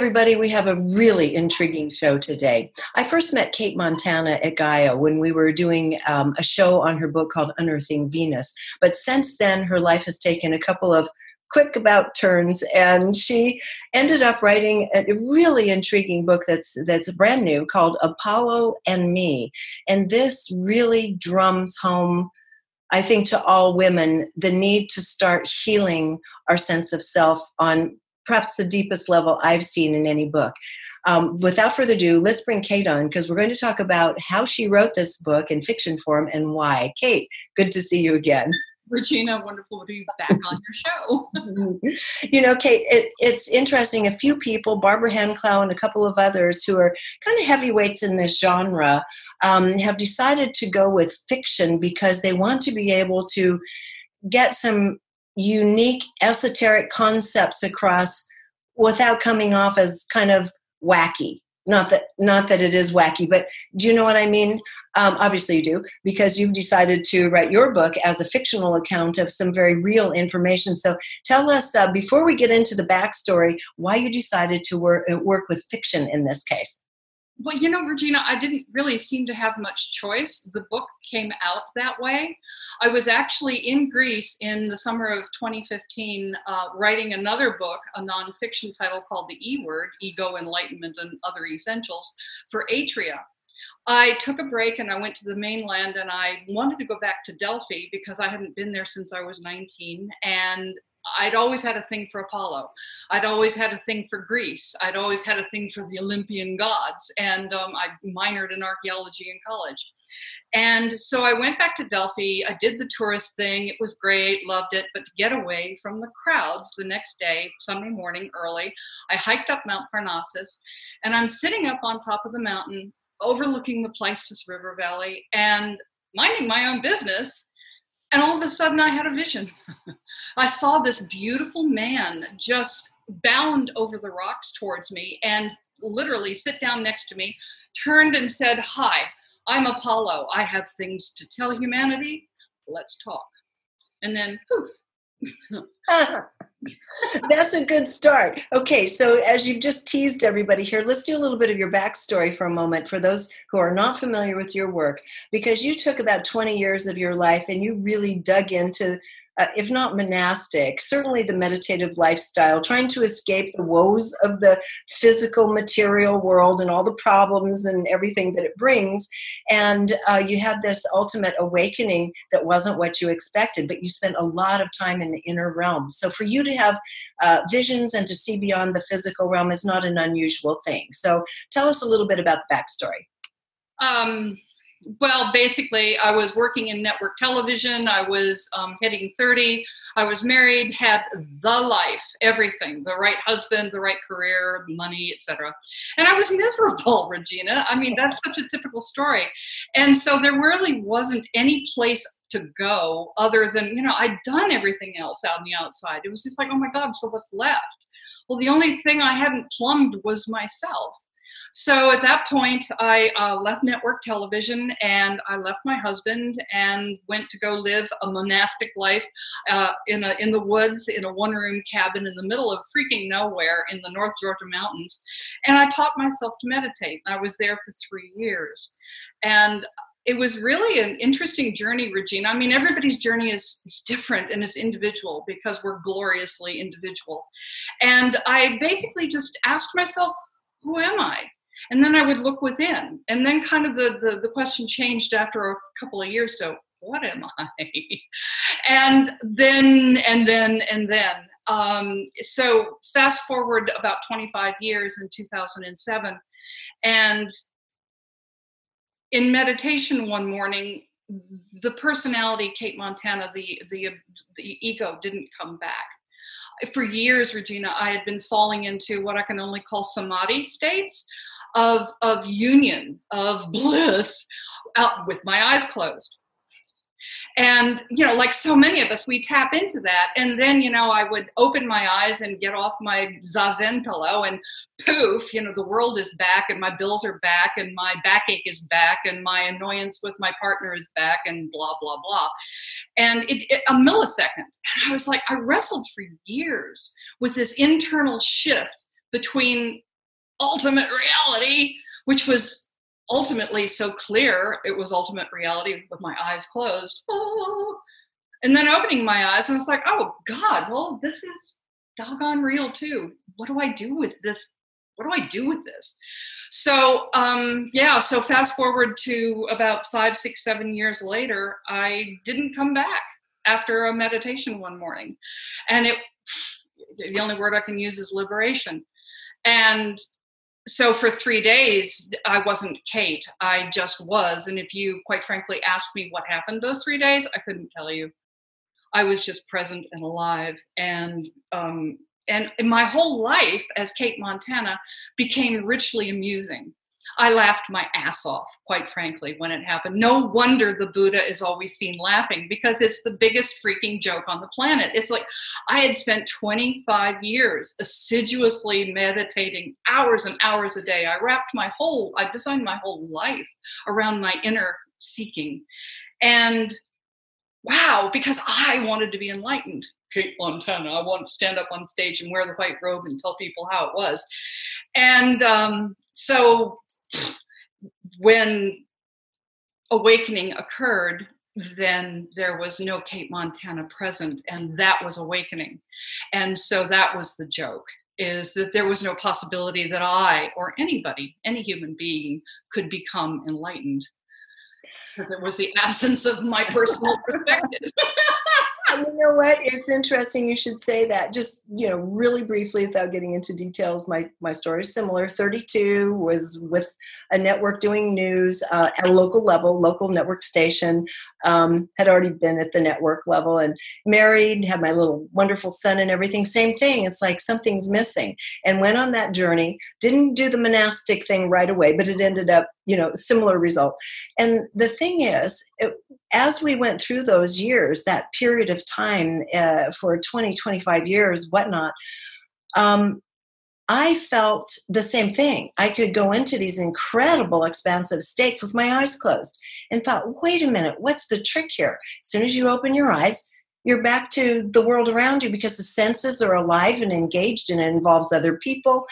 Everybody. We have a really intriguing show today. I first met Cate Montana at Gaia when we were doing um, a show on her book called Unearthing Venus. But since then, her life has taken a couple of quick about turns and she ended up writing a really intriguing book that's that's brand new called apollo and me and this really drums home i think to all women the need to start healing our sense of self on perhaps the deepest level I've seen in any book. Um, without further ado, let's bring Cate on because we're going to talk about how she wrote this book in fiction form and why. Cate, good to see you again. Regina, wonderful to be back on your show. you know, Cate, it, it's interesting. A few people, Barbara Hand Clow and a couple of others who are kind of heavyweights in this genre, um, have decided to go with fiction because they want to be able to get some unique esoteric concepts across without coming off as kind of wacky. Not that not that it is wacky but do you know what i mean? Um, obviously you do because you've decided to write your book as a fictional account of some very real information. So tell us uh, before we get into the backstory why you decided to work, uh, work with fiction in this case well, you know, Regina, I didn't really seem to have much choice. The book came out that way. I was actually in Greece in the summer of 2015 uh, writing another book, a nonfiction title called The E Word Ego, Enlightenment, and Other Essentials for Atria. I took a break and I went to the mainland and I wanted to go back to Delphi because I hadn't been there since I was 19. And I'd always had a thing for Apollo. I'd always had a thing for Greece. I'd always had a thing for the Olympian gods. And um, I minored in archaeology in college. And so I went back to Delphi. I did the tourist thing. It was great, loved it. But to get away from the crowds the next day, Sunday morning early, I hiked up Mount Parnassus and I'm sitting up on top of the mountain overlooking the Pleistus River Valley and minding my own business and all of a sudden, I had a vision. I saw this beautiful man just bound over the rocks towards me and literally sit down next to me, turned and said, Hi, I'm Apollo. I have things to tell humanity. Let's talk. And then poof, That's a good start. Okay, so as you've just teased everybody here, let's do a little bit of your backstory for a moment for those who are not familiar with your work, because you took about 20 years of your life and you really dug into uh, if not monastic, certainly the meditative lifestyle, trying to escape the woes of the physical material world and all the problems and everything that it brings. And uh, you had this ultimate awakening that wasn't what you expected, but you spent a lot of time in the inner realm. So for you to have uh, visions and to see beyond the physical realm is not an unusual thing. So tell us a little bit about the backstory. Um, well, basically, I was working in network television. I was um, hitting 30. I was married, had the life, everything the right husband, the right career, money, etc. And I was miserable, Regina. I mean, that's such a typical story. And so there really wasn't any place to go other than, you know, I'd done everything else out on the outside. It was just like, oh my God, so what's left? Well, the only thing I hadn't plumbed was myself. So at that point, I uh, left network television and I left my husband and went to go live a monastic life uh, in, a, in the woods in a one room cabin in the middle of freaking nowhere in the North Georgia mountains. And I taught myself to meditate. I was there for three years. And it was really an interesting journey, Regina. I mean, everybody's journey is, is, different and is individual because we're gloriously individual. And I basically just asked myself, who am I? And then i would look within. And then kind of the, the, the question changed after a couple of years to what am i? And then and then and then. Um, so fast forward about 25 years in 2007 and in meditation one morning the personality cate montana the the the ego didn't come back. For years regina i had been falling into what i can only call samadhi states of of union of bliss out with my eyes closed. And you know like so many of us we tap into that. And then you know i would open my eyes and get off my zazen pillow and poof you know the world is back and my bills are back and my backache is back and my annoyance with my partner is back and blah blah blah. And it, it, a millisecond. And i was like i wrestled for years with this internal shift between ultimate reality, which was ultimately so clear it was ultimate reality with my eyes closed. Oh. And then opening my eyes, I was like, oh God, well, this is doggone real too. What do I do with this? What do I do with this? So, um, yeah, so fast forward to about five, six, seven years later, I didn't come back after a meditation one morning. And it, the only word I can use is liberation. And so for three days, I wasn't Cate. I just was. And if you, quite frankly, asked me what happened those three days, I couldn't tell you. I was just present and alive. And um, and my whole life as Cate Montana became richly amusing. I laughed my ass off, quite frankly, when it happened. No wonder the Buddha is always seen laughing because it's the biggest freaking joke on the planet. It's like I had spent 25 years assiduously meditating hours and hours a day. I wrapped my whole, I designed my whole life around my inner seeking. And wow, because I wanted to be enlightened. Cate Montana, I want to stand up on stage and wear the white robe and tell people how it was. And um, so when awakening occurred, then there was no Cate Montana present, and that was awakening. And so that was the joke is that there was no possibility that I or anybody, any human being, could become enlightened because it was the absence of my personal perspective. you know what? It's interesting you should say that. Just you know, really briefly, without getting into details, my my story is similar. Thirty two was with a network doing news uh, at a local level, local network station. Um, had already been at the network level and married, had my little wonderful son and everything. Same thing. It's like something's missing, and went on that journey. Didn't do the monastic thing right away, but it ended up, you know, similar result. And the thing is, it, as we went through those years, that period of time uh, for 20, 25 years, whatnot. Um, I felt the same thing. I could go into these incredible, expansive states with my eyes closed and thought, wait a minute, what's the trick here? As soon as you open your eyes, you're back to the world around you because the senses are alive and engaged and it involves other people.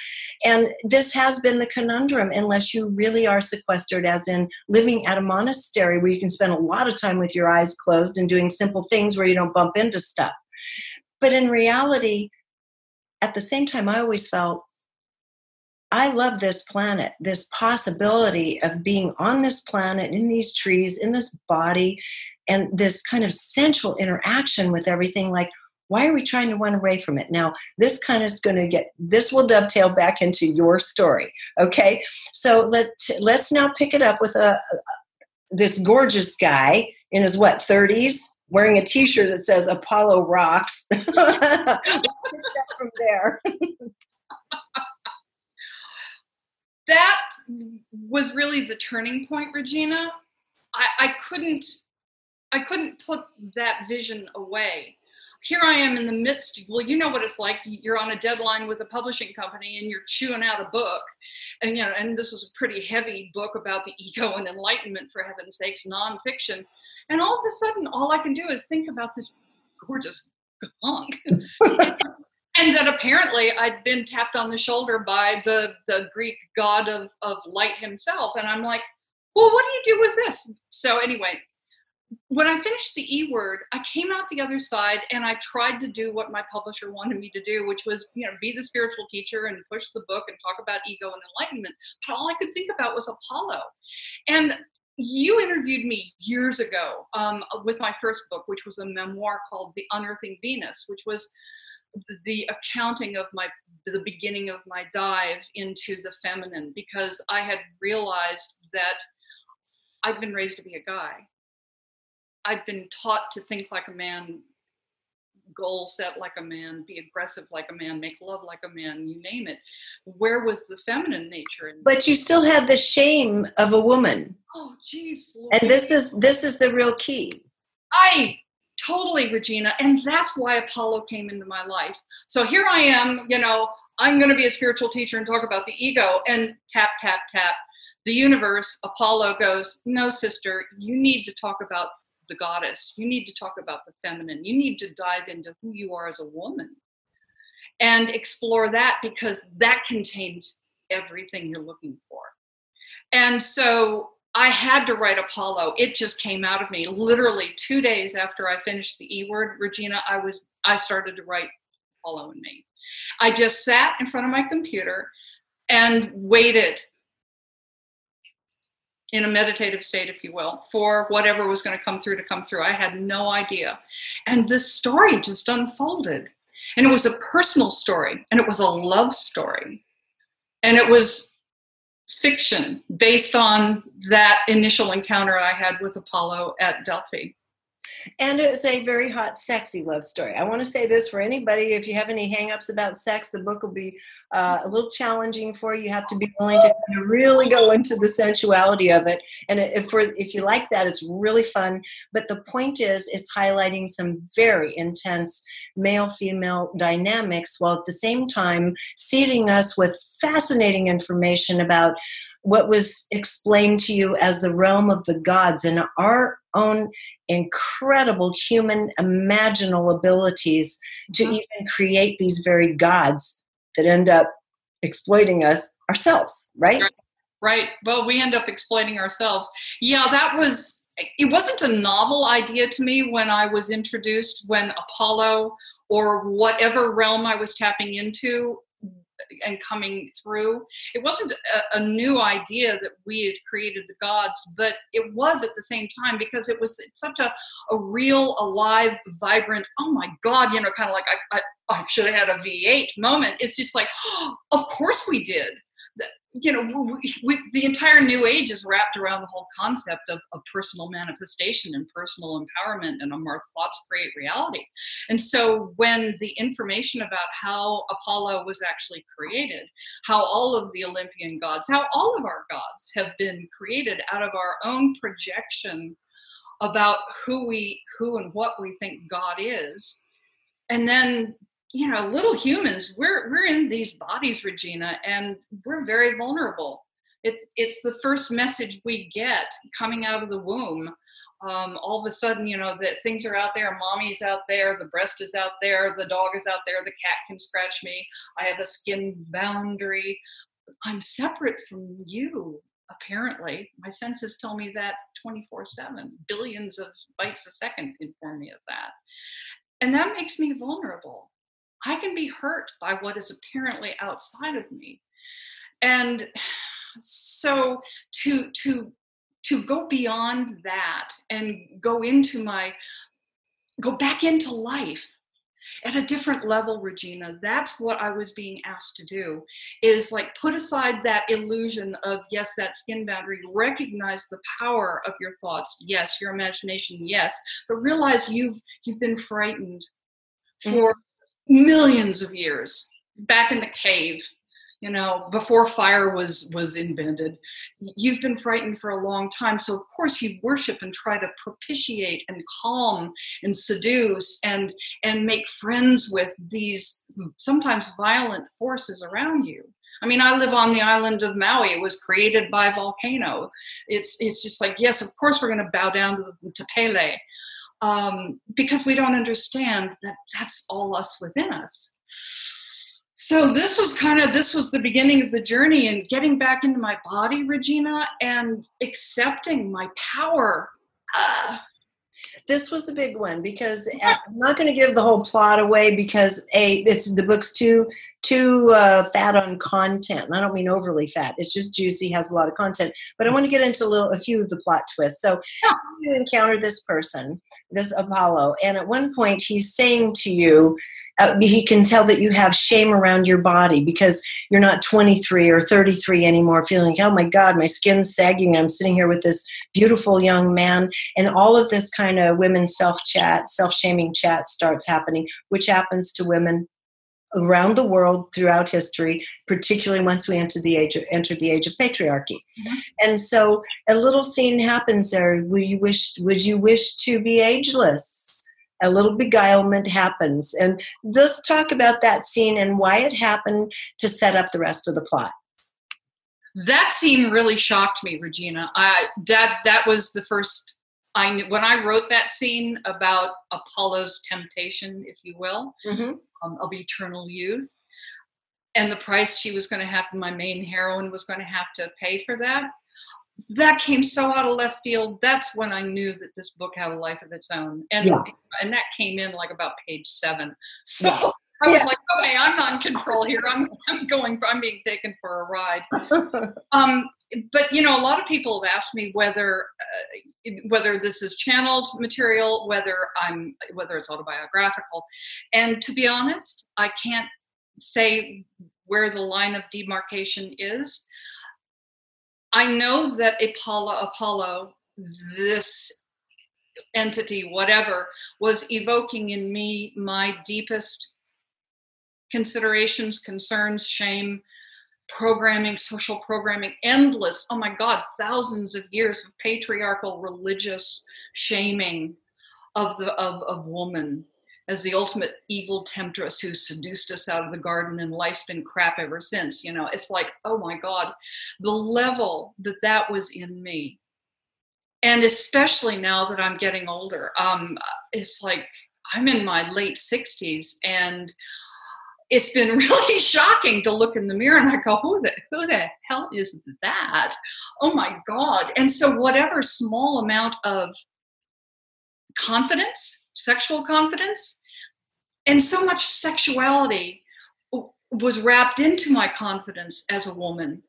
And this has been the conundrum unless you really are sequestered, as in living at a monastery where you can spend a lot of time with your eyes closed and doing simple things where you don't bump into stuff. But in reality, at the same time, I always felt I love this planet, this possibility of being on this planet, in these trees, in this body, and this kind of central interaction with everything. Like, why are we trying to run away from it? Now, this kind of is going to get, this will dovetail back into your story. Okay. So let, let's now pick it up with a, a this gorgeous guy in his what, 30s, wearing a t shirt that says Apollo rocks. from there. that was really the turning point, Regina. I, I couldn't I couldn't put that vision away. Here I am in the midst, well, you know what it's like. You're on a deadline with a publishing company and you're chewing out a book. And you know, and this is a pretty heavy book about the ego and enlightenment, for heaven's sakes, nonfiction. And all of a sudden, all I can do is think about this gorgeous hunk. and that apparently I'd been tapped on the shoulder by the the Greek god of of light himself, and I'm like, well, what do you do with this? So anyway, when I finished the E word, I came out the other side and I tried to do what my publisher wanted me to do, which was, you know, be the spiritual teacher and push the book and talk about ego and enlightenment. But all I could think about was Apollo. And you interviewed me years ago um, with my first book, which was a memoir called The Unearthing Venus, which was the accounting of my the beginning of my dive into the feminine because I had realized that I've been raised to be a guy. I've been taught to think like a man, goal set like a man, be aggressive like a man, make love like a man, you name it. Where was the feminine nature? In but you still had the shame of a woman. Oh, geez. And this is this is the real key. I totally regina and that's why apollo came into my life. So here i am you know i'm going to be a spiritual teacher and talk about the ego and tap tap tap the universe apollo goes no sister you need to talk about the goddess. You need to talk about the feminine. You need to dive into who you are as a woman and explore that because that contains everything you're looking for. And so I had to write Apollo. It just came out of me. Literally two days after I finished the E word, Regina, I was I started to write Apollo and me. I just sat in front of my computer and waited in a meditative state, if you will, for whatever was going to come through to come through. I had no idea. And this story just unfolded. And it was a personal story, and it was a love story. And it was fiction based on that initial encounter I had with Apollo at Delphi. And it's a very hot, sexy love story. I want to say this for anybody if you have any hangups about sex, the book will be uh, a little challenging for you. You have to be willing to really go into the sensuality of it. And if, for, if you like that, it's really fun. But the point is, it's highlighting some very intense male female dynamics while at the same time seeding us with fascinating information about what was explained to you as the realm of the gods and our own incredible human imaginal abilities to mm-hmm. even create these very gods that end up exploiting us ourselves, right? right? Right. Well, we end up exploiting ourselves. Yeah, that was it wasn't a novel idea to me when I was introduced when Apollo or whatever realm I was tapping into and coming through. It wasn't a, a, new idea that we had created the gods, but it was at the same time because it was such a, a real, alive, vibrant, oh my God, you know, kind of like I, I, I should have had a V8 moment. It's just like, oh, of course we did you know, we, we, the entire new age is wrapped around the whole concept of, of personal manifestation and personal empowerment and our thoughts create reality. And so when the information about how Apollo was actually created, how all of the Olympian gods, how all of our gods have been created out of our own projection about who we, who and what we think God is, and then you know little humans we're we're in these bodies regina and we're very vulnerable. It's it's the first message we get coming out of the womb. Um, all of a sudden you know that things are out there mommy's out there the breast is out there the dog is out there the cat can scratch me i have a skin boundary. I'm separate from you apparently. My senses tell me that 24 7 billions of bytes a second inform me of that. And that makes me vulnerable I can be hurt by what is apparently outside of me. And so to to to go beyond that and go into my go back into life at a different level regina that's what i was being asked to do is like put aside that illusion of yes that skin boundary recognize the power of your thoughts yes your imagination yes but realize you've you've been frightened for mm-hmm. Millions of years back in the cave you know before fire was was invented you've been frightened for a long time so of course you worship and try to propitiate and calm and seduce and and make friends with these sometimes violent forces around you I mean, I live on the island of Maui. It was created by volcano. It's it's just like yes, of course we're going to bow down to, to Pele, um, because we don't understand that that's all us within us. So this was kind of this was the beginning of the journey and getting back into my body regina and accepting my power. Uh, this was a big one because i'm not going to give the whole plot away because a it's the book's too too uh, fat on content. And I don't mean overly fat. It's just juicy, has a lot of content. But I want to get into a little, a few of the plot twists. So yeah. you encounter this person, this Apollo, and at one point he's saying to you, uh, he can tell that you have shame around your body because you're not 23 or 33 anymore, feeling, oh my God, my skin's sagging. I'm sitting here with this beautiful young man. And all of this kind of women self chat, self shaming chat starts happening, which happens to women around the world throughout history, particularly once we entered the age of, entered the age of patriarchy. Mm-hmm. And so a little scene happens there. Would you wish would you wish to be ageless? A little beguilement happens. And let's talk about that scene and why it happened to set up the rest of the plot. That scene really shocked me, Regina. I that that was the first I when I wrote that scene about Apollo's temptation, if you will, mm-hmm. um, of eternal youth, and the price she was going to have, my main heroine was going to have to pay for that. That came so out of left field. That's when I knew that this book had a life of its own, and yeah. and that came in like about page seven. So. Yeah. I was yeah. like, okay, I'm not in control here. I'm, I'm going, I'm being taken for a ride. um, but you know, a lot of people have asked me whether uh, whether this is channeled material, whether I'm whether it's autobiographical, and to be honest, I can't say where the line of demarcation is. I know that Apollo, Apollo, this entity, whatever, was evoking in me my deepest considerations, concerns, shame, programming, social programming, endless, oh my God, thousands of years of patriarchal religious shaming of the of, of woman as the ultimate evil temptress who seduced us out of the garden and life's been crap ever since you know it's like oh my god the level that that was in me and especially now that i'm getting older um it's like i'm in my late 60s and it's been really shocking to look in the mirror and I go, who the, who the hell is that? Oh my God. And so, whatever small amount of confidence, sexual confidence, and so much sexuality was wrapped into my confidence as a woman.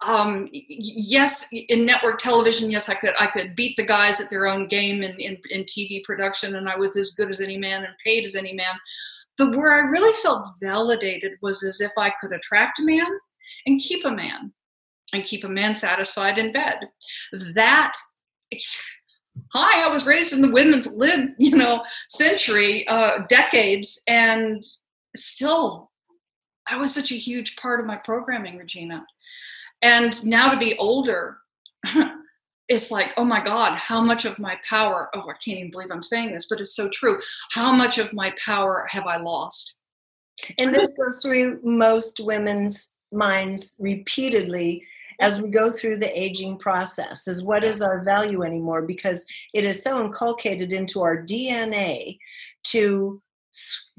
Um, yes, in network television, yes, I could I could beat the guys at their own game in, in, in TV production, and I was as good as any man and paid as any man the where I really felt validated was as if I could attract a man and keep a man and keep a man satisfied in bed. That hi, I was raised in the women's lib, you know, century, uh, decades, and still I was such a huge part of my programming, Regina. And now to be older, it's like, oh my God, how much of my power, oh, I can't even believe I'm saying this, but it's so true. How much of my power have I lost? And this goes through most women's minds repeatedly as we go through the aging process is what is our value anymore because it is so inculcated into our DNA to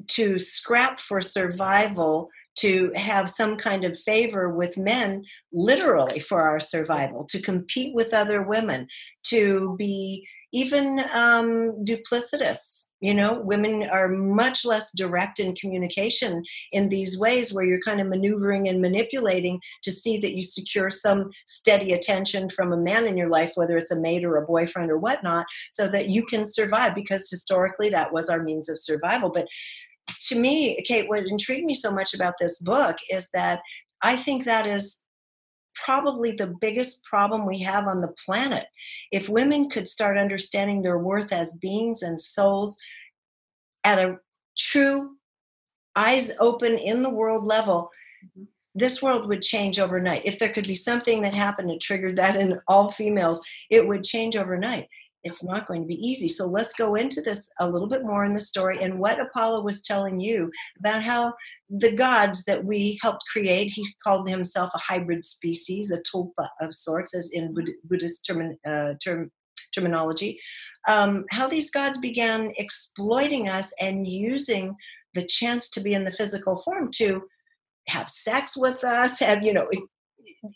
to scrap for survival to have some kind of favor with men, literally for our survival, to compete with other women, to be even um, duplicitous. You know, women are much less direct in communication in these ways where you're kind of maneuvering and manipulating to see that you secure some steady attention from a man in your life, whether it's a mate or a boyfriend or whatnot, so that you can survive because historically that was our means of survival. But to me, Cate, what intrigued me so much about this book is that I think that is probably the biggest problem we have on the planet. If women could start understanding their worth as beings and souls at a true eyes open in the world level, this world would change overnight. If there could be something that happened and triggered that in all females, it would change overnight it's not going to be easy. So let's go into this a little bit more in the story and what Apollo was telling you about how the gods that we helped create, he called himself a hybrid species, a tulpa of sorts, as in Buddhist term, uh, term, terminology, um, how these gods began exploiting us and using the chance to be in the physical form to have sex with us, have, you know,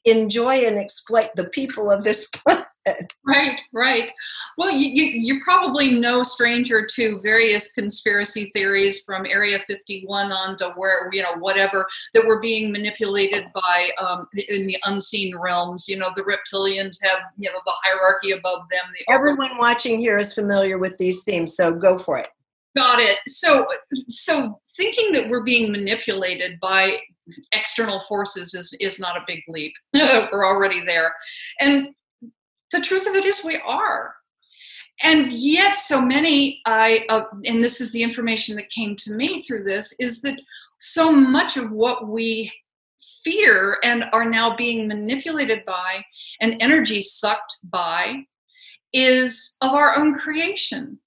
enjoy and exploit the people of this planet. Right, right. Well, you, you, you're probably no stranger to various conspiracy theories from Area 51 on to where, you know, whatever, that we're being manipulated by um, in the unseen realms. You know, the reptilians have, you know, the hierarchy above them. The Everyone watching here is familiar with these themes, so go for it. Got it. So, so thinking that we're being manipulated by external forces is is not a big leap. we're already there, and the truth of it is we are. And yet, so many, I, uh, and this is the information that came to me through this, is that so much of what we fear and are now being manipulated by and energy sucked by is of our own creation.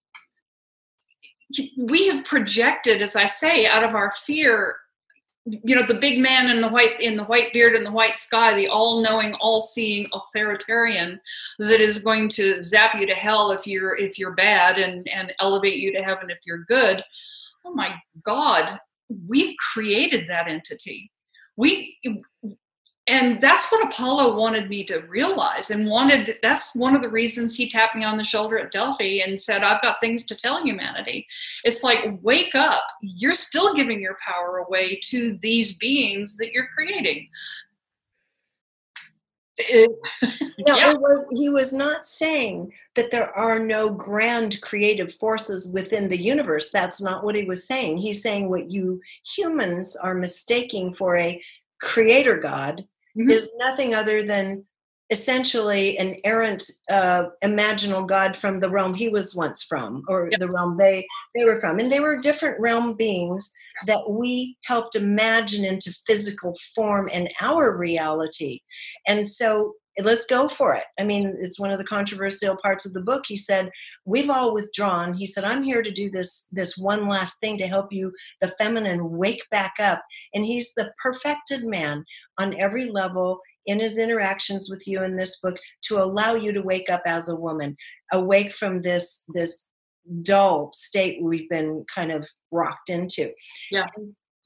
We have projected, as I say, out of our fear you know the big man in the white in the white beard and the white sky the all-knowing all-seeing authoritarian that is going to zap you to hell if you're if you're bad and and elevate you to heaven if you're good. Oh my god we've created that entity. We and that's what apollo wanted me to realize and wanted that's one of the reasons he tapped me on the shoulder at delphi and said i've got things to tell humanity it's like wake up you're still giving your power away to these beings that you're creating no, yeah. was, he was not saying that there are no grand creative forces within the universe. That's not what he was saying. He's saying what you humans are mistaking for a creator God mm-hmm. is nothing other than essentially an errant uh, imaginal god from the realm he was once from or yep. the realm they they were from. And they were different realm beings that we helped imagine into physical form in our reality. And so let's go for it. I mean it's one of the controversial parts of the book. He said we've all withdrawn. He said i'm here to do this this one last thing to help you the feminine wake back up. And he's the perfected man on every level in his interactions with you in this book to allow you to wake up as a woman awake from this this dull state we've been kind of rocked into. Yeah.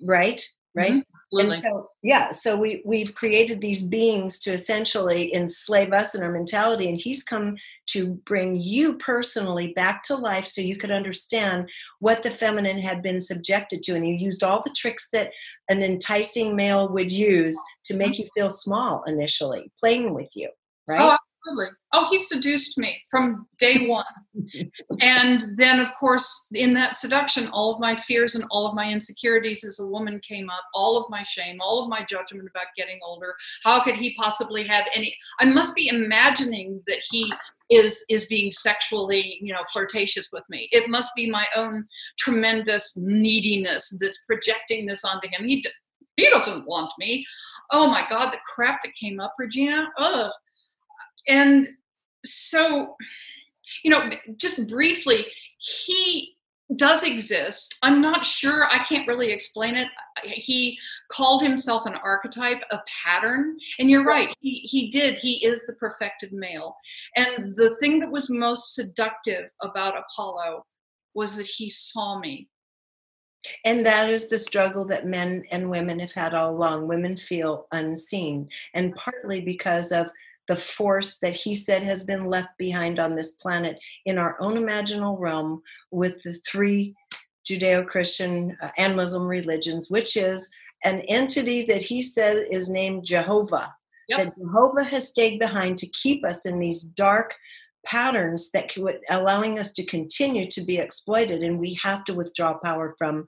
Right right? Mm-hmm. And so, yeah, so we we've created these beings to essentially enslave us in our mentality, and he's come to bring you personally back to life, so you could understand what the feminine had been subjected to, and he used all the tricks that an enticing male would use to make mm-hmm. you feel small initially, playing with you, right? Oh, absolutely. Oh, he seduced me from day one. and then, of course, in that seduction, all of my fears and all of my insecurities as a woman came up, all of my shame, all of my judgment about getting older. How could he possibly have any? I must be imagining that he is is being sexually you know flirtatious with me. It must be my own tremendous neediness that's projecting this onto him. He he doesn't want me. Oh my god the crap that came up regina. Ugh. And so you know just briefly he does exist. I'm not sure, I can't really explain it. He called himself an archetype, a pattern. And you're right, he, he did. He is the perfected male. And the thing that was most seductive about Apollo was that he saw me. And that is the struggle that men and women have had all along. Women feel unseen, and partly because of the force that he said has been left behind on this planet in our own imaginal realm with the three Judeo Christian uh, and Muslim religions, which is an entity that he said is named Jehovah. Yep. That Jehovah has stayed behind to keep us in these dark patterns that could, allowing us to continue to be exploited, and we have to withdraw power from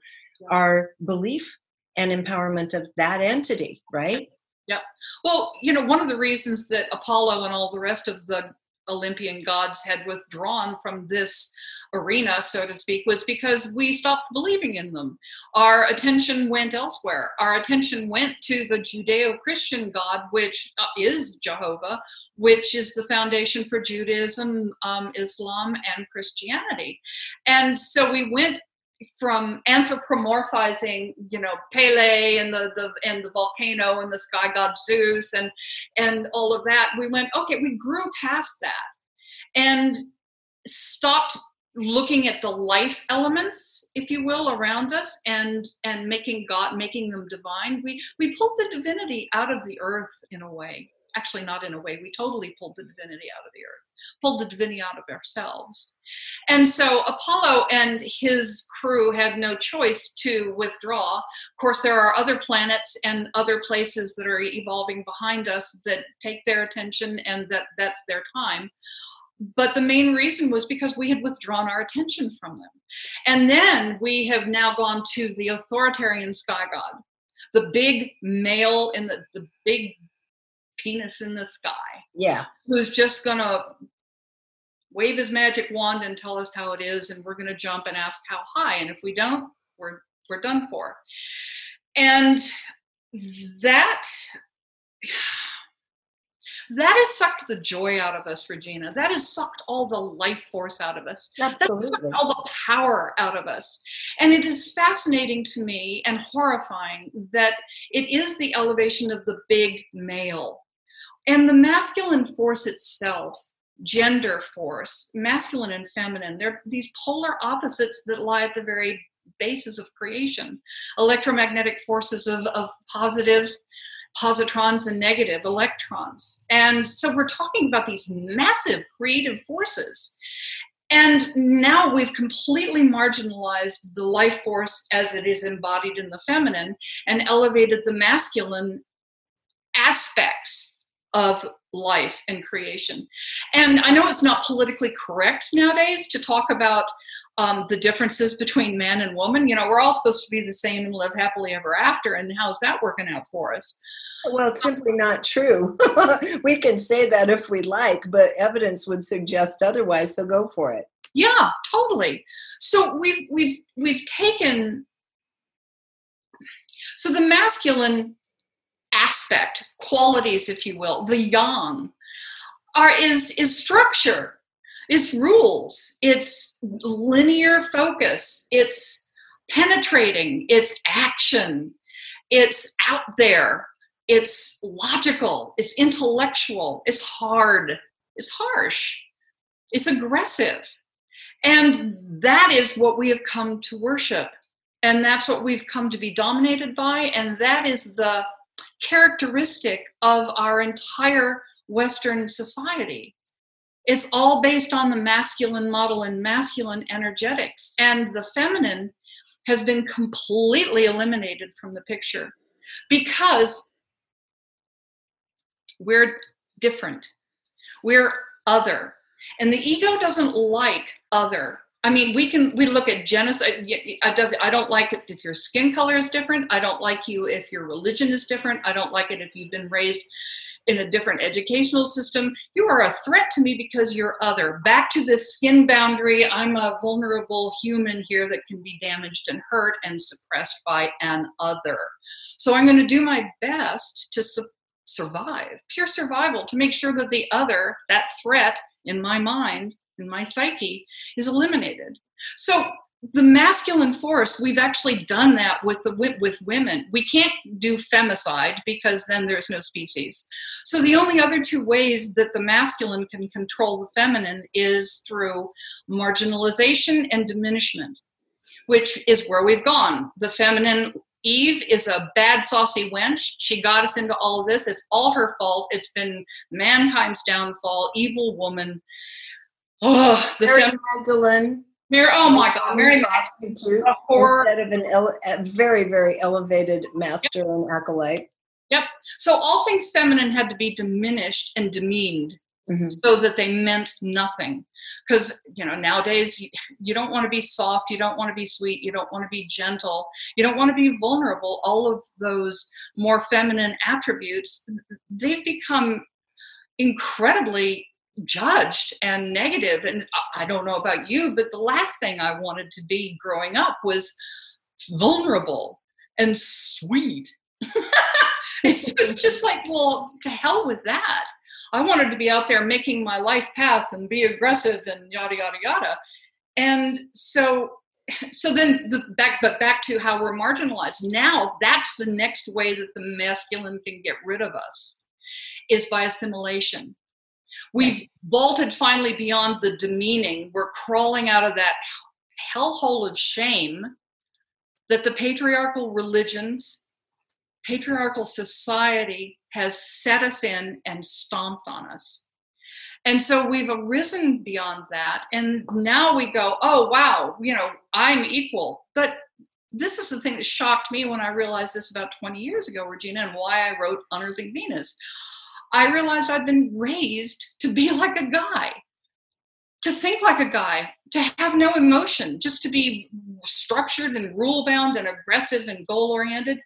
our belief and empowerment of that entity, right? Yeah. Well, you know, one of the reasons that Apollo and all the rest of the Olympian gods had withdrawn from this arena, so to speak, was because we stopped believing in them. Our attention went elsewhere. Our attention went to the Judeo Christian God, which uh, is Jehovah, which is the foundation for Judaism, um, Islam, and Christianity. And so we went from anthropomorphizing you know pele and the, the and the volcano and the sky god zeus and and all of that we went okay we grew past that and stopped looking at the life elements if you will around us and and making god making them divine. We we pulled the divinity out of the earth in a way actually not in a way we totally pulled the divinity out of the earth pulled the divinity out of ourselves. And so apollo and his crew had no choice to withdraw. Of course there are other planets and other places that are evolving behind us that take their attention and that that's their time. But the main reason was because we had withdrawn our attention from them. And then we have now gone to the authoritarian sky god the big male in the, the big penis in the sky. Yeah. Who's just going to wave his magic wand and tell us how it is and we're going to jump and ask how high and if we don't we're we're done for. And that that has sucked the joy out of us, Regina. That has sucked all the life force out of us. Absolutely. all the power out of us. And it is fascinating to me and horrifying that it is the elevation of the big male. And the masculine force itself, gender force, masculine and feminine, they're these polar opposites that lie at the very basis of creation. Electromagnetic forces of, of positive positrons and negative electrons. And so we're talking about these massive creative forces. And now we've completely marginalized the life force as it is embodied in the feminine and elevated the masculine aspects of life and creation. And I know it's not politically correct nowadays to talk about um, the differences between man and woman. You know, we're all supposed to be the same and live happily ever after. And how's that working out for us? Well, it's simply not true. we can say that if we like, but evidence would suggest otherwise, so go for it. Yeah, totally. So we've we've we've taken so the masculine aspect, qualities, if you will, the yang, are is is structure, is rules, it's linear focus, it's penetrating, it's action, it's out there, it's logical, it's intellectual, it's hard, it's harsh, it's aggressive. And that is what we have come to worship. And that's what we've come to be dominated by. And that is the characteristic of our entire Western society. It's all based on the masculine model and masculine energetics. And the feminine has been completely eliminated from the picture because we're different. We're other. And the ego doesn't like other. I mean, we can we look at genocide. I does I don't like it if your skin color is different. I don't like you if your religion is different. I don't like it if you've been raised in a different educational system. You are a threat to me because you're other. Back to this skin boundary. I'm a vulnerable human here that can be damaged and hurt and suppressed by an other. So I'm going to do my best to su- survive, pure survival, to make sure that the other, that threat in my mind, in my psyche is eliminated. So the masculine force, we've actually done that with the with women. We can't do femicide because then there's no species. So the only other two ways that the masculine can control the feminine is through marginalization and diminishment, which is where we've gone. The feminine Eve is a bad, saucy wench. She got us into all of this. It's all her fault. It's been mankind's downfall, evil woman. Oh, the Mary fem- Magdalene. Mary, oh my God, Mary prostitute instead of an ele- a very, very elevated master yep. and acolyte. Yep. So all things feminine had to be diminished and demeaned mm-hmm. so that they meant nothing. Because you know nowadays you, you don't want to be soft, you don't want to be sweet, you don't want to be gentle, you don't want to be vulnerable. All of those more feminine attributes, they've become incredibly judged and negative and i don't know about you but the last thing i wanted to be growing up was vulnerable and sweet. It was just like well to hell with that. I wanted to be out there making my life path and be aggressive and yada yada yada. And so so then the back but back to how we're marginalized. Now that's the next way that the masculine can get rid of us is by assimilation We've vaulted finally beyond the demeaning. We're crawling out of that hellhole of shame that the patriarchal religions, patriarchal society has set us in and stomped on us. And so we've arisen beyond that. And now we go, oh, wow, you know, I'm equal. But this is the thing that shocked me when I realized this about 20 years ago, Regina, and why I wrote Unearthing Venus. I realized I'd been raised to be like a guy, to think like a guy, to have no emotion, just to be structured and rule bound and aggressive and goal oriented.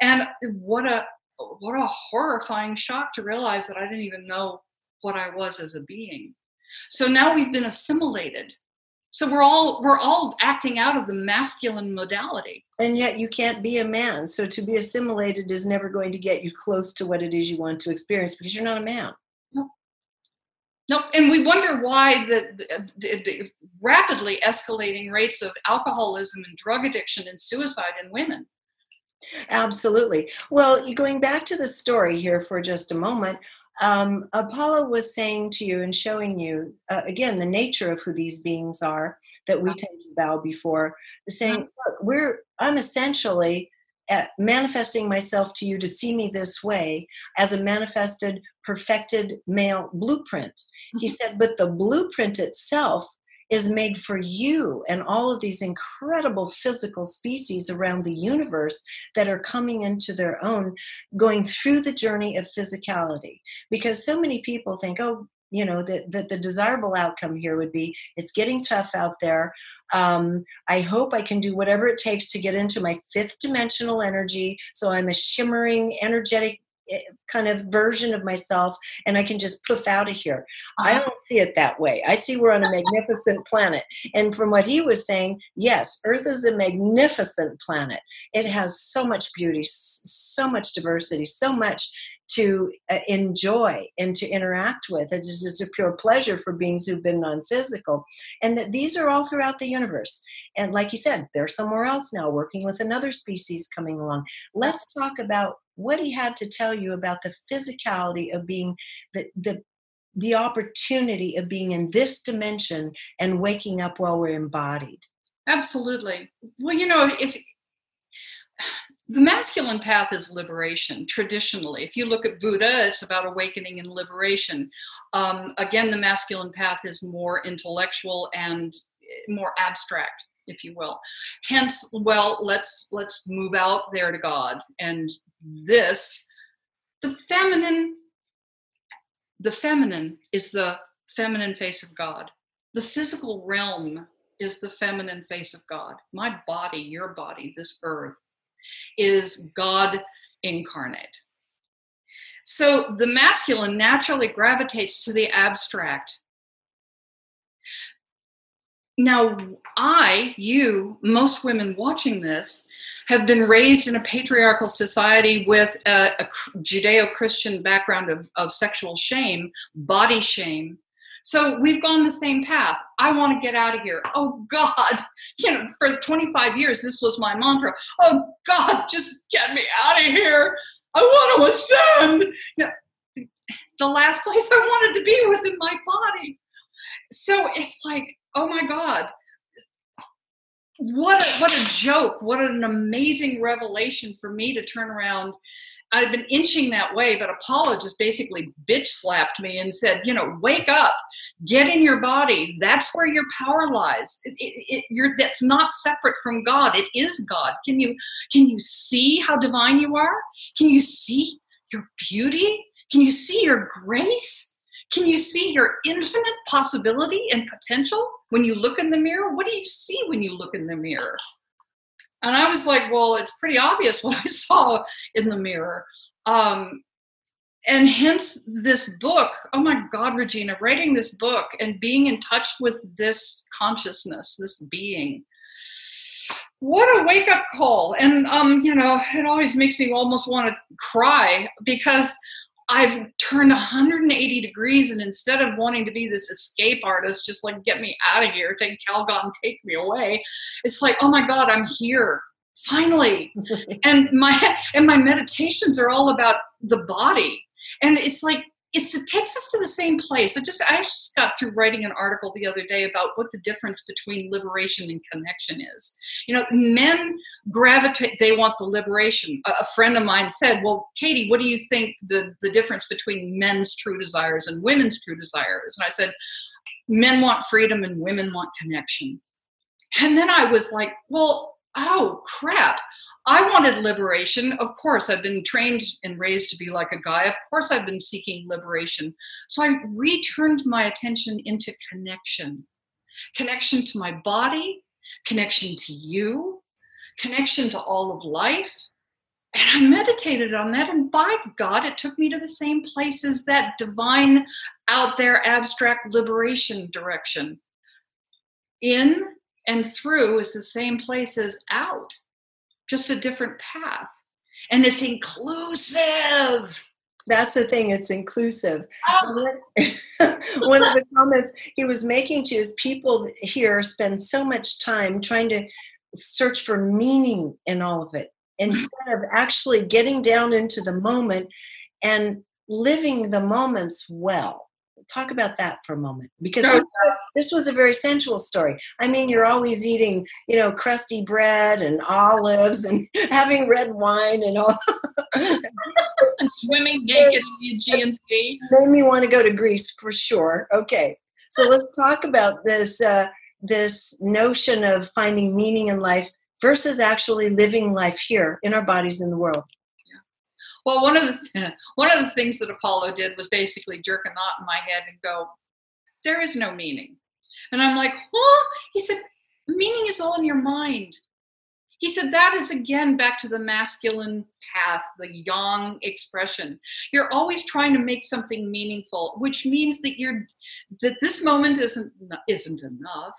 And what a what a horrifying shock to realize that I didn't even know what I was as a being. So now we've been assimilated so we're all we're all acting out of the masculine modality. And yet you can't be a man. So to be assimilated is never going to get you close to what it is you want to experience because you're not a man. No, and we wonder why the, the, the, rapidly escalating rates of alcoholism and drug addiction and suicide in women. Absolutely. Well, going back to the story here for just a moment, um, Apollo was saying to you and showing you, uh, again, the nature of who these beings are that we tend to bow before, saying, Look, we're, I'm essentially uh, manifesting myself to you to see me this way as a manifested, perfected male blueprint. He mm-hmm. said, but the blueprint itself is made for you and all of these incredible physical species around the universe that are coming into their own, going through the journey of physicality. Because so many people think, oh, you know, that the, the, desirable outcome here would be it's getting tough out there. Um, I hope I can do whatever it takes to get into my fifth dimensional energy. So I'm a shimmering, energetic kind of version of myself and I can just poof out of here. I uh-huh. don't see it that way. I see we're on a magnificent planet. And from what he was saying, yes, Earth is a magnificent planet. It has so much beauty, so much diversity, so much to uh, enjoy and to interact with. It's just a pure pleasure for beings who've been non physical. And that these are all throughout the universe. And like you said, they're somewhere else now working with another species coming along. Let's talk about what he had to tell you about the physicality of being the the the opportunity of being in this dimension and waking up while we're embodied. Absolutely. Well you know if the masculine path is liberation traditionally. If you look at buddha it's about awakening and liberation. Um, again the masculine path is more intellectual and more abstract if you will. Hence well let's let's move out there to god. And this the feminine the feminine is the feminine face of god. The physical realm is the feminine face of god. My body your body this earth is god incarnate. So the masculine naturally gravitates to the abstract now i you most women watching this have been raised in a patriarchal society with a, a judeo-christian background of, of sexual shame body shame. So we've gone the same path. I want to get out of here. Oh god. You know for 25 years this was my mantra. Oh god just get me out of here. I want to ascend. You the last place i wanted to be was in my body. So it's like oh my God, what a, what a joke! What an amazing revelation for me to turn around. I've been inching that way, but Apollo just basically bitch slapped me and said, you know, wake up, get in your body. That's where your power lies. It, it, it, that's not separate from God. It is God. Can you can you see how divine you are? Can you see your beauty? Can you see your grace? Can you see your infinite possibility and potential when you look in the mirror? What do you see when you look in the mirror? And I was like, well, it's pretty obvious what I saw in the mirror. Um, and hence this book oh my god regina writing this book and being in touch with this consciousness this being what a wake up call and um you know it always makes me almost want to cry because I've turned 180 degrees, and instead of wanting to be this escape artist, just like get me out of here, take Calgon, take me away, it's like, oh my God, I'm here finally. and my and my meditations are all about the body, and it's like it's, it takes us to the same place. I just I just got through writing an article the other day about what the difference between liberation and connection is. You know, men gravitate; they want the liberation. A, a friend of mine said, "Well, Katie, what do you think the the difference between men's true desires and women's true desires?" And I said, "Men want freedom and women want connection." And then I was like, "Well, oh crap!" I wanted liberation. Of course, I've been trained and raised to be like a guy. Of course, I've been seeking liberation. So I returned my attention into connection connection to my body, connection to you, connection to all of life. And I meditated on that, and by God, it took me to the same place as that divine, out there, abstract liberation direction. In and through is the same place as out just a different path. And it's inclusive. That's the thing, it's inclusive. Oh. One of the comments he was making to his people here spend so much time trying to search for meaning in all of it instead of actually getting down into the moment and living the moments well talk about that for a moment because this was a very sensual story. I mean you're always eating you know crusty bread and olives and having red wine and all swimming naked in the aegean sea. Made me want to go to greece for sure. Okay so let's talk about this uh, this notion of finding meaning in life versus actually living life here in our bodies in the world. Well, one of the one of the things that Apollo did was basically jerk a knot in my head and go, "There is no meaning," and I'm like, "Huh?" He said, "Meaning is all in your mind." He said that is again back to the masculine path, the yang expression. You're always trying to make something meaningful, which means that you're that this moment isn't isn't enough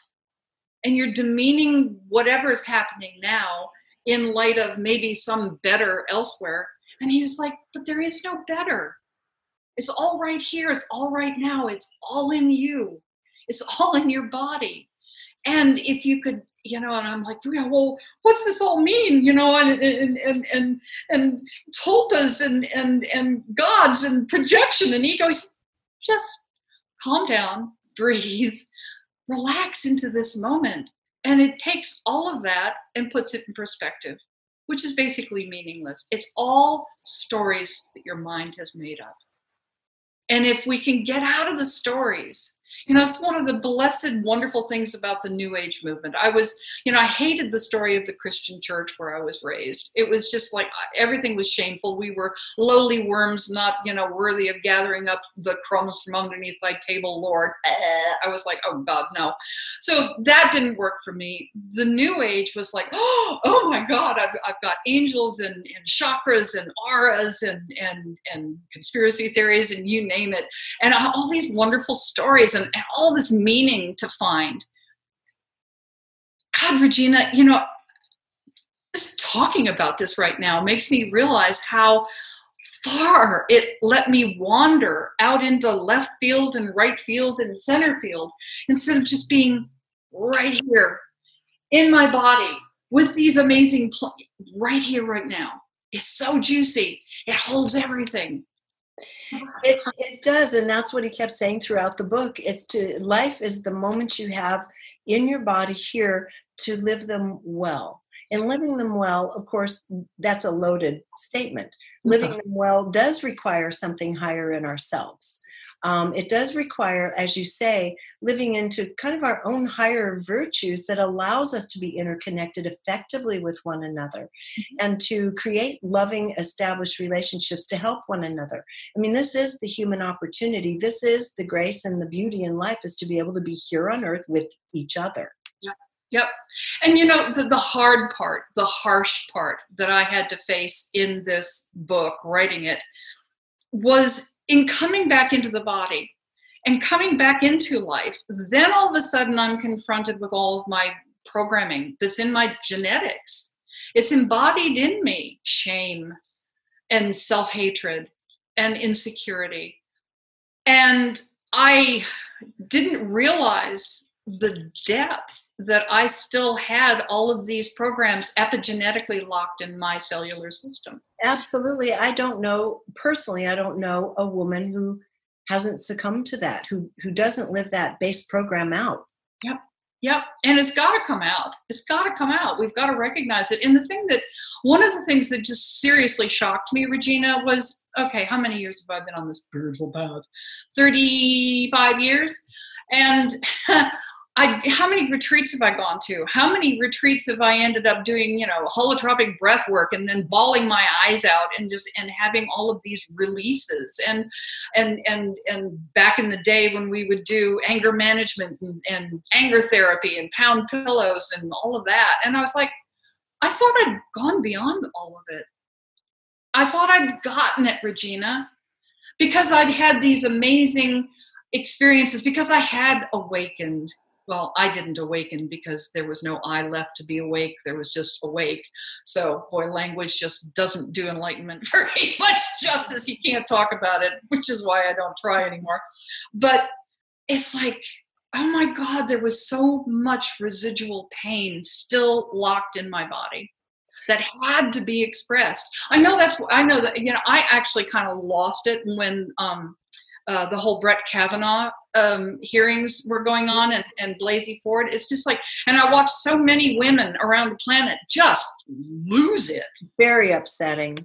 and you're demeaning whatever is happening now in light of maybe some better elsewhere. And he was like, But there is no better. It's all right here. It's all right now. It's all in you. It's all in your body. And if you could, you know, and I'm like, yeah, well, what's this all mean? You know, and and and and, and tulpas and and and gods and projection and egos. Just calm down, breathe, relax into this moment. And it takes all of that and puts it in perspective, which is basically meaningless. It's all stories that your mind has made up. And if we can get out of the stories you know it's one of the blessed wonderful things about the new age movement. I was you know i hated the story of the christian church where i was raised. It was just like everything was shameful. We were lowly worms not you know worthy of gathering up the crumbs from underneath thy table lord. Eh, i was like oh god no. So that didn't work for me. The new age was like oh, oh my god i've, I've got angels and, and chakras and auras and and and conspiracy theories and you name it. And all these wonderful stories. And and all this meaning to find. God, Regina, you know, just talking about this right now makes me realize how far it let me wander out into left field and right field and center field instead of just being right here in my body with these amazing pl- right here right now. It's so juicy. It holds everything it, it does and that's what he kept saying throughout the book. It's to life is the moments you have in your body here to live them well. And living them well of course that's a loaded statement. Living mm-hmm. them well does require something higher in ourselves um, it does require, as you say, living into kind of our own higher virtues that allows us to be interconnected effectively with one another mm-hmm. and to create loving, established relationships to help one another. I mean, this is the human opportunity. This is the grace and the beauty in life is to be able to be here on earth with each other. Yep. Yep. And you know, the, the hard part, the harsh part that I had to face in this book, writing it, was in coming back into the body and coming back into life, then all of a sudden I'm confronted with all of my programming that's in my genetics. It's embodied in me shame and self hatred and insecurity. And I didn't realize the depth that I still had all of these programs epigenetically locked in my cellular system. Absolutely. I don't know personally, I don't know a woman who hasn't succumbed to that, who who doesn't live that base program out. Yep. Yep. And it's got to come out. It's got to come out. We've got to recognize it. And the thing that, one of the things that just seriously shocked me, Regina, was okay, how many years have I been on this spiritual path? 35 years. And I, how many retreats have I gone to? How many retreats have I ended up doing, you know, holotropic breath work and then bawling my eyes out and just and having all of these releases and and and and back in the day when we would do anger management and, and anger therapy and pound pillows and all of that. And I was like, I thought I'd gone beyond all of it. I thought I'd gotten it, Regina, because I'd had these amazing experiences because I had awakened well, I didn't awaken because there was no I left to be awake. There was just awake. So, boy, language just doesn't do enlightenment very much justice. You can't talk about it, which is why I don't try anymore. But it's like, oh my God, there was so much residual pain still locked in my body that had to be expressed. I know that's, I know that, you know, I actually kind of lost it when, um, uh, the whole Brett Kavanaugh um, hearings were going on and, and Blasey Ford. It's just like, and I watched so many women around the planet just lose it. Very upsetting.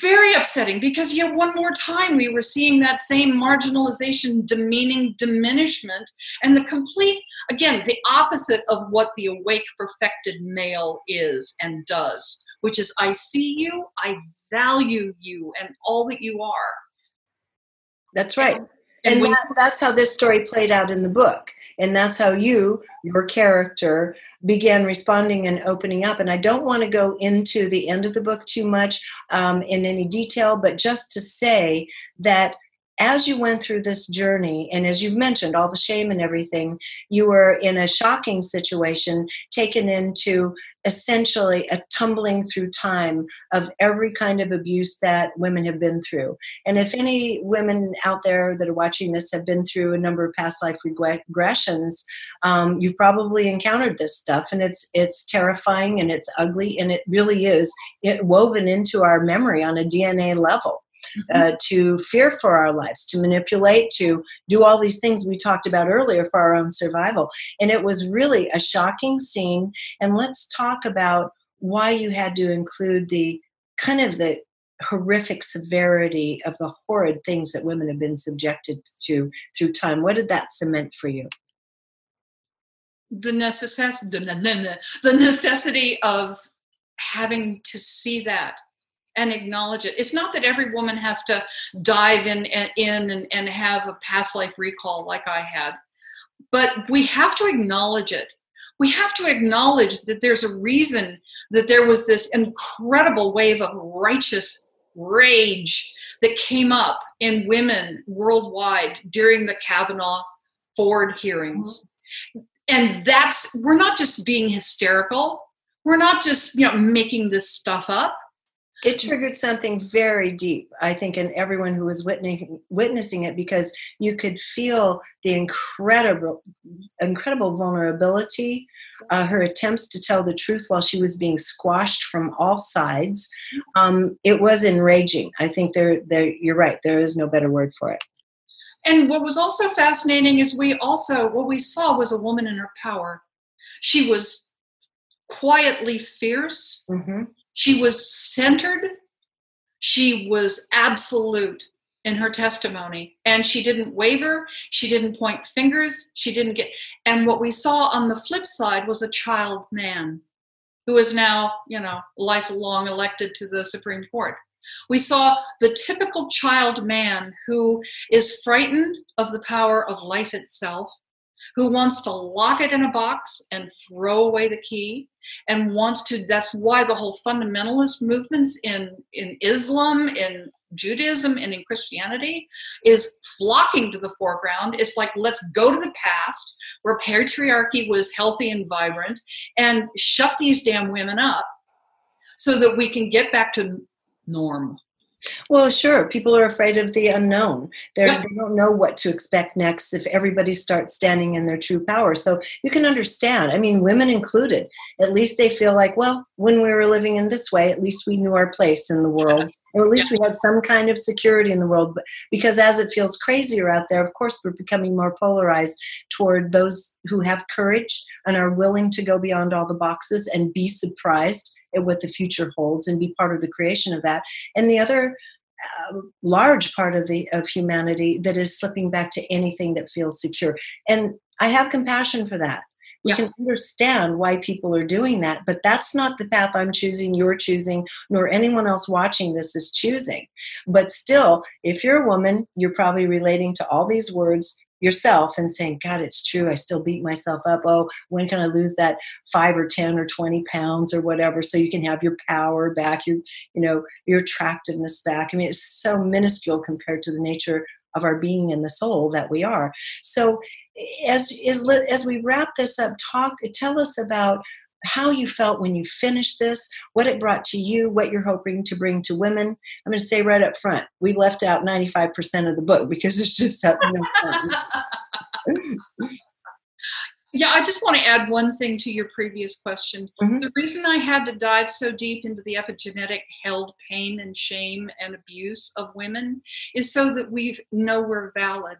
Very upsetting because yet one more time we were seeing that same marginalization, demeaning, diminishment, and the complete, again, the opposite of what the awake, perfected male is and does, which is I see you, I value you, and all that you are that's right. And, and that, that's how this story played out in the book. And that's how you, your character, began responding and opening up. And I don't want to go into the end of the book too much um, in any detail, but just to say that as you went through this journey, and as you've mentioned, all the shame and everything, you were in a shocking situation, taken into essentially a tumbling through time of every kind of abuse that women have been through. And if any women out there that are watching this have been through a number of past life regressions, um, you've probably encountered this stuff, and it's it's terrifying and it's ugly, and it really is it woven into our memory on a DNA level. Uh, to fear for our lives, to manipulate, to do all these things we talked about earlier for our own survival. And it was really a shocking scene. And let's talk about why you had to include the kind of the horrific severity of the horrid things that women have been subjected to through time. What did that cement for you? The necessity, the necessity of having to see that and acknowledge it. It's not that every woman has to dive in in and, and have a past life recall like I had, but we have to acknowledge it. We have to acknowledge that there's a reason that there was this incredible wave of righteous rage that came up in women worldwide during the Kavanaugh Ford hearings. Mm-hmm. And that's, we're not just being hysterical. We're not just, you know, making this stuff up it triggered something very deep i think in everyone who was witnessing witnessing it because you could feel the incredible incredible vulnerability uh, her attempts to tell the truth while she was being squashed from all sides. Um, it was enraging. I think there there you're right there is no better word for it. And what was also fascinating is we also what we saw was a woman in her power. She was quietly fierce. Mm-hmm she was centered, she was absolute in her testimony, and she didn't waver, she didn't point fingers, she didn't get. And what we saw on the flip side was a child man who is now, you know, lifelong elected to the Supreme Court. We saw the typical child man who is frightened of the power of life itself, who wants to lock it in a box and throw away the key and wants to that's why the whole fundamentalist movements in in islam in judaism and in christianity is flocking to the foreground. It's like let's go to the past where patriarchy was healthy and vibrant and shut these damn women up so that we can get back to norm well, sure. People are afraid of the unknown. Yeah. They don't know what to expect next if everybody starts standing in their true power. So you can understand. I mean, women included. At least they feel like, well, when we were living in this way, at least we knew our place in the world. Or at least yeah. we had some kind of security in the world. But because as it feels crazier out there, of course, we're becoming more polarized toward those who have courage and are willing to go beyond all the boxes and be surprised at what the future holds and be part of the creation of that. And the other uh, large part of the of humanity that is slipping back to anything that feels secure. And I have compassion for that. We yeah. can understand why people are doing that, but that's not the path I'm choosing, you're choosing, nor anyone else watching this is choosing. But still, if you're a woman, you're probably relating to all these words yourself and saying, God, it's true. I still beat myself up. Oh, when can I lose that five or 10 or 20 pounds or whatever so you can have your power back, your, you know, your attractiveness back? I mean, it's so minuscule compared to the nature of our being and the soul that we are. So as as as we wrap this up, talk tell us about how you felt when you finished this, what it brought to you, what you're hoping to bring to women. I'm going to say right up front, we left out 95% of the book because it's just no Yeah, I just want to add one thing to your previous question. Mm-hmm. The reason I had to dive so deep into the epigenetic held pain and shame and abuse of women is so that we know we're valid.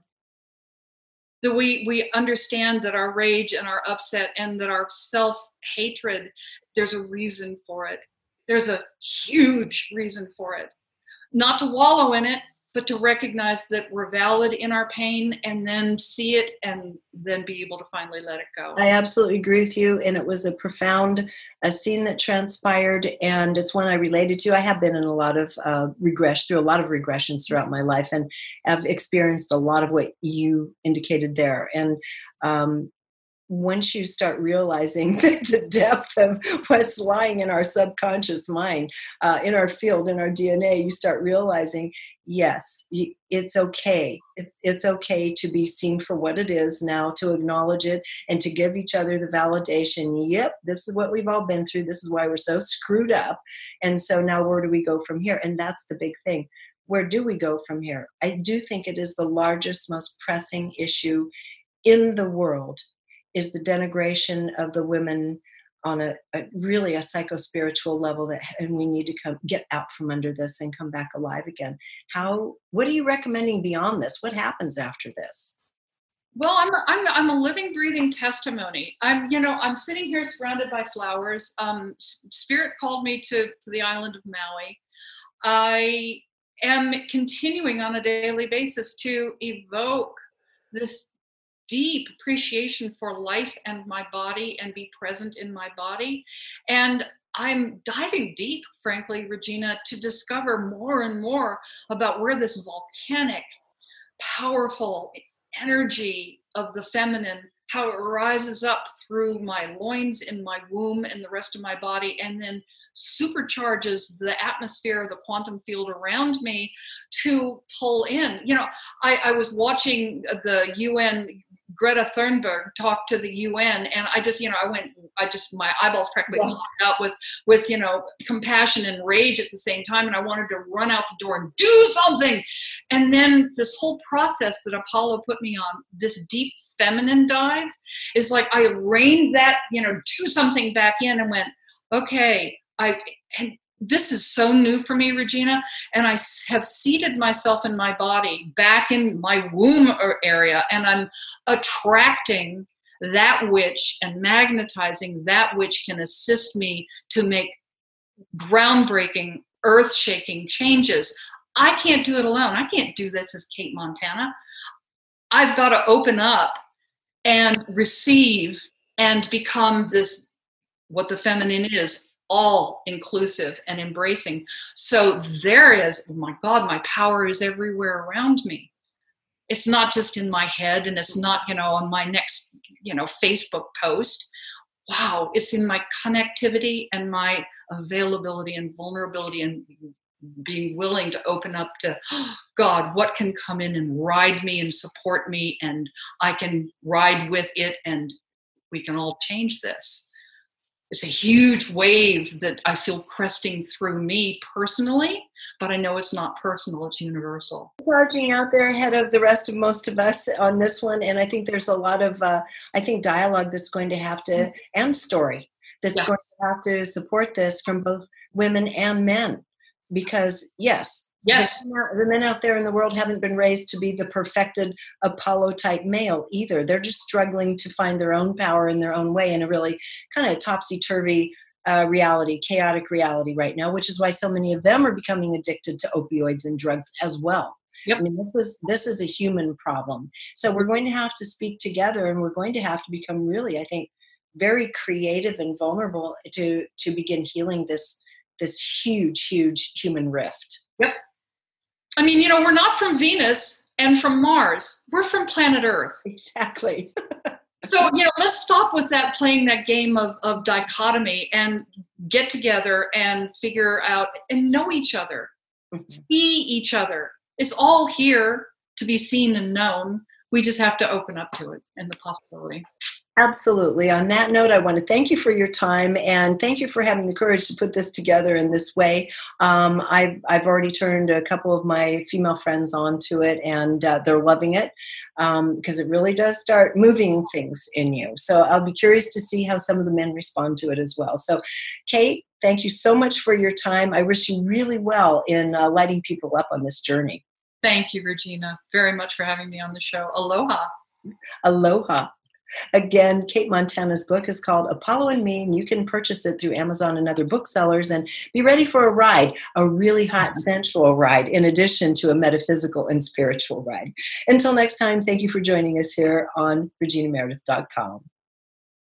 That we we understand that our rage and our upset and that our self hatred, there's a reason for it. There's a huge reason for it. Not to wallow in it, but to recognize that we're valid in our pain and then see it and then be able to finally let it go. I absolutely agree with you. And it was a profound a scene that transpired, and it's one I related to. I have been in a lot of uh, regression, through a lot of regressions throughout my life, and have experienced a lot of what you indicated there. And um, once you start realizing the depth of what's lying in our subconscious mind, uh, in our field, in our DNA, you start realizing, yes, it's okay. It's, okay to be seen for what it is now, to acknowledge it, and to give each other the validation. Yep, this is what we've all been through. This is why we're so screwed up. And so now, where do we go from here? And that's the big thing. Where do we go from here? I do think it is the largest, most pressing issue in the world is the denigration of the women on a, a, really a psycho-spiritual level that and we need to come get out from under this and come back alive again. How what are you recommending beyond this? What happens after this? Well i'm a, I'm, I'm a living breathing testimony. I'm you know i'm sitting here surrounded by flowers. Um, spirit called me to to the island of maui. I am continuing on a daily basis to evoke this deep appreciation for life and my body and be present in my body. And I'm diving deep, frankly, Regina, to discover more and more about where this volcanic, powerful energy of the feminine how it rises up through my loins in my womb and the rest of my body and then supercharges the atmosphere of the quantum field around me to pull in you know i, I was watching the un Greta Thunberg talked to the UN, and I just, you know, I went, I just, my eyeballs practically yeah. popped out with, with, you know, compassion and rage at the same time, and I wanted to run out the door and do something. And then this whole process that Apollo put me on, this deep feminine dive, is like I reined that, you know, do something back in, and went, okay, I, and this is so new for me, Regina, and I have seated myself in my body back in my womb area, and I'm attracting that which and magnetizing that which can assist me to make groundbreaking, earth shaking changes. I can't do it alone. I can't do this as Cate Montana. I've got to open up and receive and become this what the feminine is all inclusive and embracing. So there is, oh my God, my power is everywhere around me. It's not just in my head and it's not, you know, on my next, you know, Facebook post. Wow, it's in my connectivity and my availability and vulnerability and being willing to open up to God, what can come in and ride me and support me, and I can ride with it, and we can all change this it's a huge wave that I feel cresting through me personally, but I know it's not personal, it's universal. Charging out there ahead of the rest of most of us on this one, and I think there's a lot of, uh, I think, dialogue that's going to have to, mm-hmm. and story that's yeah. going to have to support this from both women and men. Because, yes, Yes. The men, out, the men, out, there in the world haven't been raised to be the perfected Apollo type male either. They're just struggling to find their own power in their own way in a really kind of topsy turvy uh, reality, chaotic reality right now, which is why so many of them are becoming addicted to opioids and drugs as well. Yep. I mean, this is this is a human problem. So we're going to have to speak together, and we're going to have to become really, I think, very creative and vulnerable to to begin healing this this huge, huge human rift. Yep. I mean, you know, we're not from Venus and from Mars. We're from planet Earth. Exactly. so, you know, let's stop with that playing that game of, of dichotomy and get together and figure out and know each other, mm-hmm. see each other. It's all here to be seen and known. we just have to open up to it and the possibility. Absolutely. On that note, I want to thank you for your time and thank you for having the courage to put this together in this way. Um, I've, I've already turned a couple of my female friends onto it and uh, they're loving it because um, it really does start moving things in you. So I'll be curious to see how some of the men respond to it as well. So, Cate, thank you so much for your time. I wish you really well in uh, lighting people up on this journey. Thank you, Regina, very much for having me on the show. Aloha. Aloha. Again, Cate Montana's book is called Apollo and Me, and you can purchase it through Amazon and other booksellers. And be ready for a ride, a really hot mm-hmm. sensual ride, in addition to a metaphysical and spiritual ride. Until next time, thank you for joining us here on ReginaMeredith.com.